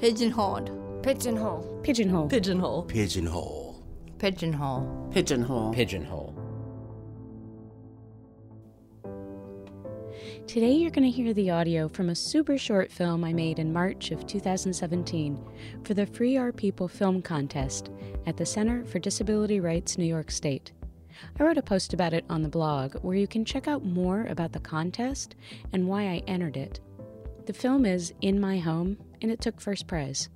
Pigeonholed. Pigeonhole. Pigeonhole. Pigeonhole. Pigeonhole. Pigeonhole. Pigeonhole. Pigeonhole. Today you're going to hear the audio from a super short film I made in March of 2017 for the Free Our People Film Contest at the Center for Disability Rights, New York State. I wrote a post about it on the blog where you can check out more about the contest and why I entered it. The film is In My Home and it took first prize.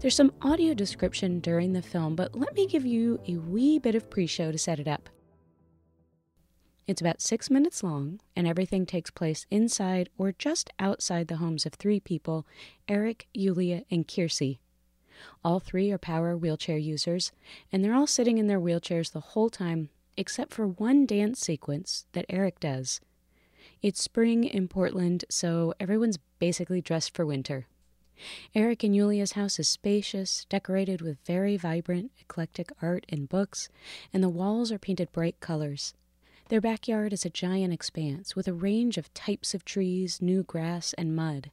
There's some audio description during the film, but let me give you a wee bit of pre show to set it up. It's about six minutes long, and everything takes place inside or just outside the homes of three people Eric, Yulia, and Kiersey. All three are power wheelchair users, and they're all sitting in their wheelchairs the whole time, except for one dance sequence that Eric does. It's spring in Portland, so everyone's basically dressed for winter. Eric and Yulia's house is spacious, decorated with very vibrant, eclectic art and books, and the walls are painted bright colors. Their backyard is a giant expanse with a range of types of trees, new grass, and mud.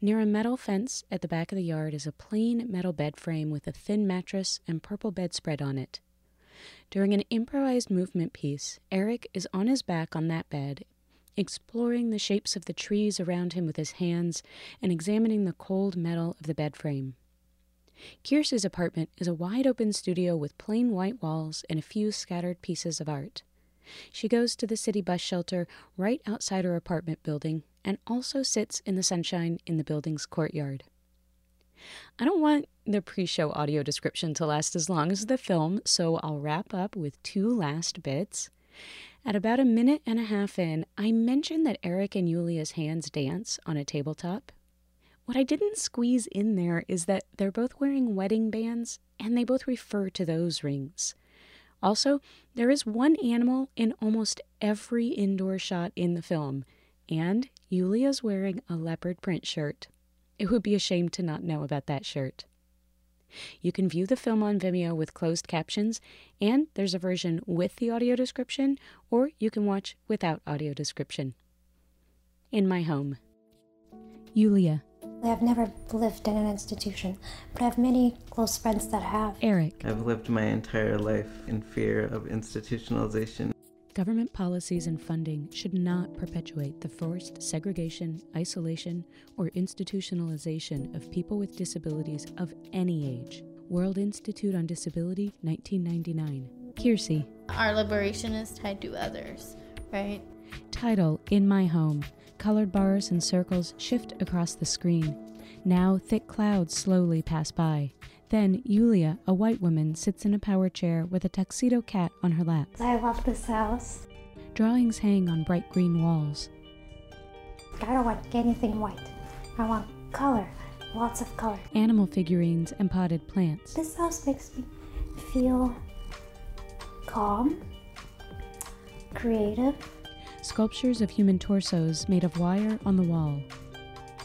Near a metal fence at the back of the yard is a plain metal bed frame with a thin mattress and purple bedspread on it. During an improvised movement piece, Eric is on his back on that bed, exploring the shapes of the trees around him with his hands and examining the cold metal of the bed frame. Kiersey's apartment is a wide open studio with plain white walls and a few scattered pieces of art. She goes to the city bus shelter right outside her apartment building and also sits in the sunshine in the building's courtyard. I don't want the pre show audio description to last as long as the film, so I'll wrap up with two last bits. At about a minute and a half in, I mentioned that Eric and Yulia's hands dance on a tabletop. What I didn't squeeze in there is that they're both wearing wedding bands and they both refer to those rings. Also, there is one animal in almost every indoor shot in the film, and Yulia's wearing a leopard print shirt. It would be a shame to not know about that shirt. You can view the film on Vimeo with closed captions, and there's a version with the audio description, or you can watch without audio description. In my home. Yulia. I have never lived in an institution, but I have many close friends that have. Eric. I've lived my entire life in fear of institutionalization. Government policies and funding should not perpetuate the forced segregation, isolation, or institutionalization of people with disabilities of any age. World Institute on Disability, 1999. Kiersey. Our liberation is tied to others, right? Title In My Home. Colored bars and circles shift across the screen. Now thick clouds slowly pass by. Then Yulia, a white woman, sits in a power chair with a tuxedo cat on her lap. I love this house. Drawings hang on bright green walls. I don't want anything white. I want color, lots of color. Animal figurines and potted plants. This house makes me feel calm, creative. Sculptures of human torsos made of wire on the wall.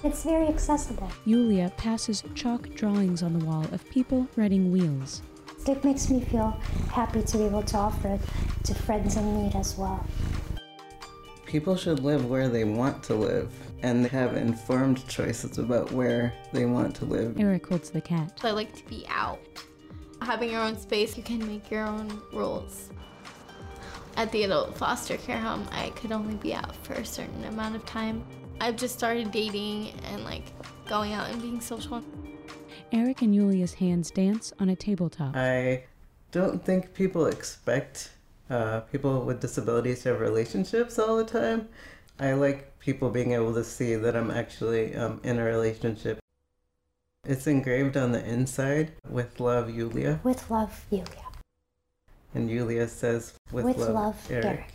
It's very accessible. Yulia passes chalk drawings on the wall of people riding wheels. It makes me feel happy to be able to offer it to friends in need as well. People should live where they want to live and have informed choices about where they want to live. Eric holds the cat. I like to be out. Having your own space, you can make your own rules. At the adult foster care home, I could only be out for a certain amount of time. I've just started dating and like going out and being social. Eric and Yulia's hands dance on a tabletop. I don't think people expect uh, people with disabilities to have relationships all the time. I like people being able to see that I'm actually um, in a relationship. It's engraved on the inside with love, Yulia. With love, Yulia. And Yulia says, with, With love, love, Eric. Eric.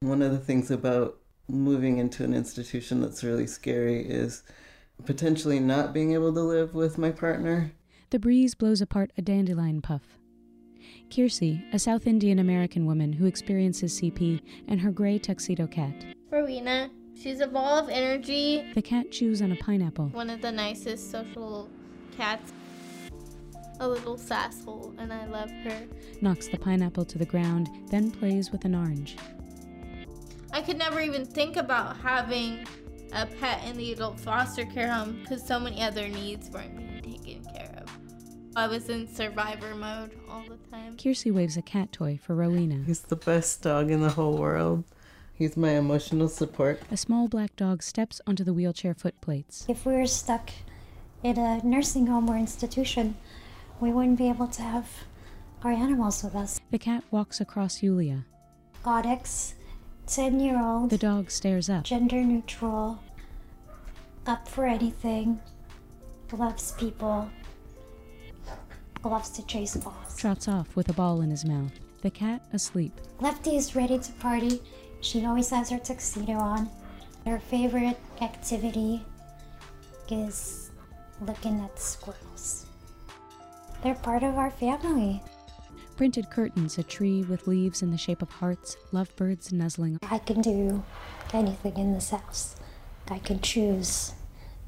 One of the things about moving into an institution that's really scary is potentially not being able to live with my partner. The breeze blows apart a dandelion puff. Kiersey, a South Indian American woman who experiences CP, and her gray tuxedo cat. Rowena, she's a ball of energy. The cat chews on a pineapple. One of the nicest social cats. A little sasshole, and I love her. knocks the pineapple to the ground, then plays with an orange. I could never even think about having a pet in the adult foster care home because so many other needs weren't being taken care of. I was in survivor mode all the time. Kiersey waves a cat toy for Rowena. He's the best dog in the whole world. He's my emotional support. A small black dog steps onto the wheelchair footplates. If we were stuck in a nursing home or institution, we wouldn't be able to have our animals with us. The cat walks across Yulia. Codex, 10 year old, The dog stares up. gender neutral, up for anything, loves people, loves to chase balls. Trots off with a ball in his mouth. The cat asleep. Lefty is ready to party. She always has her tuxedo on. Her favorite activity is looking at squirrels. They're part of our family. Printed curtains, a tree with leaves in the shape of hearts, lovebirds nuzzling. I can do anything in this house. I can choose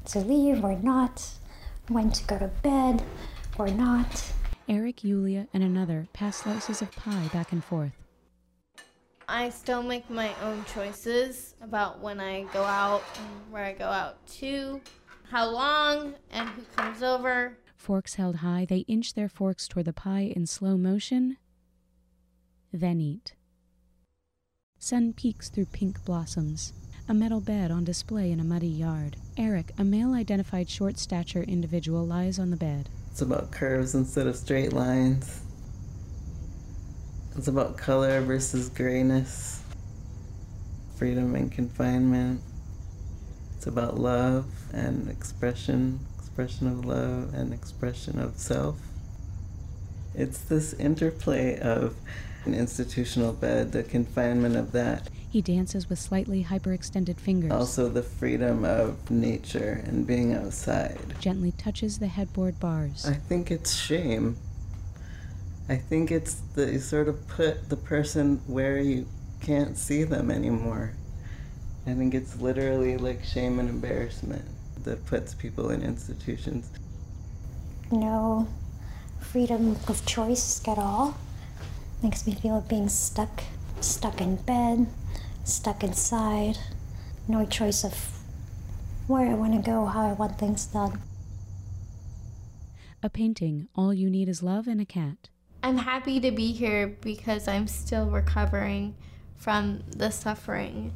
to leave or not, when to go to bed or not. Eric, Yulia, and another pass slices of pie back and forth. I still make my own choices about when I go out and where I go out to, how long, and who comes over. Forks held high, they inch their forks toward the pie in slow motion, then eat. Sun peeks through pink blossoms. A metal bed on display in a muddy yard. Eric, a male identified short stature individual, lies on the bed. It's about curves instead of straight lines. It's about color versus grayness, freedom and confinement. It's about love and expression, expression of love and expression of self. It's this interplay of an institutional bed, the confinement of that, He dances with slightly hyperextended fingers. also the freedom of nature and being outside. Gently touches the headboard bars. I think it's shame. I think it's the you sort of put the person where you can't see them anymore. I think it's literally like shame and embarrassment that puts people in institutions. No freedom of choice at all. Makes me feel like being stuck, stuck in bed, stuck inside. No choice of where I want to go, how I want things done. A painting, All You Need Is Love and a Cat. I'm happy to be here because I'm still recovering from the suffering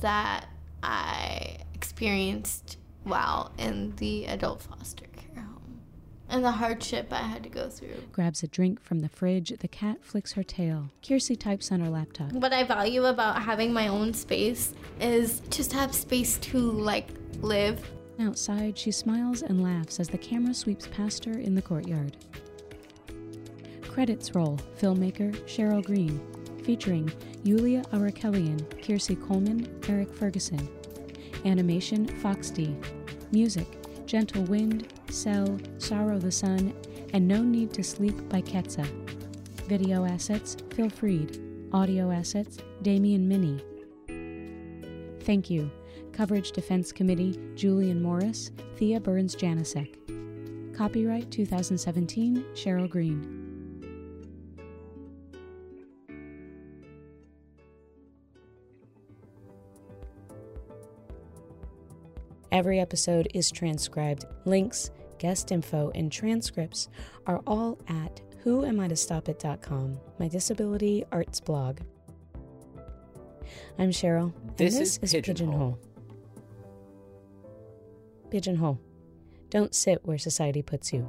that I experienced while in the adult foster care home and the hardship I had to go through. Grabs a drink from the fridge. The cat flicks her tail. Kiersey types on her laptop. What I value about having my own space is just have space to like live. Outside, she smiles and laughs as the camera sweeps past her in the courtyard. Credits roll filmmaker Cheryl Green, featuring Yulia Arakelyan, Kiersey Coleman, Eric Ferguson. Animation Fox D. Music Gentle Wind, Cell, Sorrow the Sun, and No Need to Sleep by Ketsa. Video assets Phil Freed. Audio assets Damian Minnie. Thank you. Coverage Defense Committee Julian Morris, Thea Burns Janasek. Copyright 2017 Cheryl Green. Every episode is transcribed. Links, guest info, and transcripts are all at whoamitostopit.com, my disability arts blog. I'm Cheryl, and This this, is is Pigeonhole. Pigeonhole. Pigeonhole. Don't sit where society puts you.